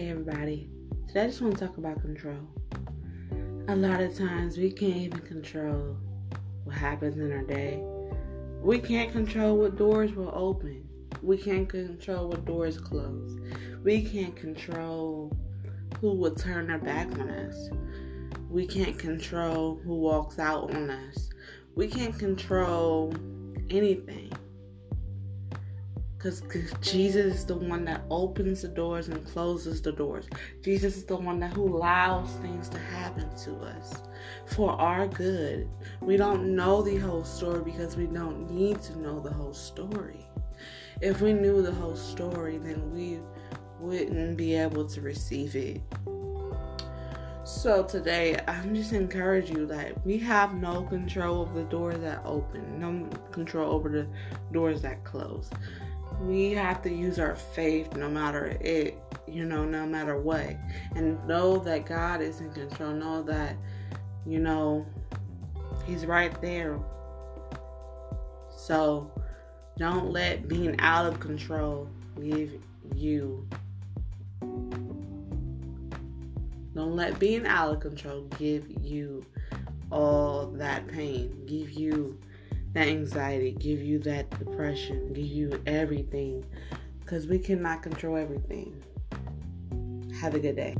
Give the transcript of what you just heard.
Everybody today I just want to talk about control. A lot of times we can't even control what happens in our day. We can't control what doors will open. We can't control what doors close. We can't control who will turn their back on us. We can't control who walks out on us. We can't control anything. Because Jesus is the one that opens the doors and closes the doors. Jesus is the one that who allows things to happen to us for our good. We don't know the whole story because we don't need to know the whole story. If we knew the whole story, then we wouldn't be able to receive it. So today, I'm just encourage you that we have no control of the doors that open, no control over the doors that close we have to use our faith no matter it, you know, no matter what. And know that God is in control. Know that, you know, He's right there. So don't let being out of control give you. Don't let being out of control give you all that pain, give you that anxiety, give you that depression, give you everything because we cannot control everything. Have a good day.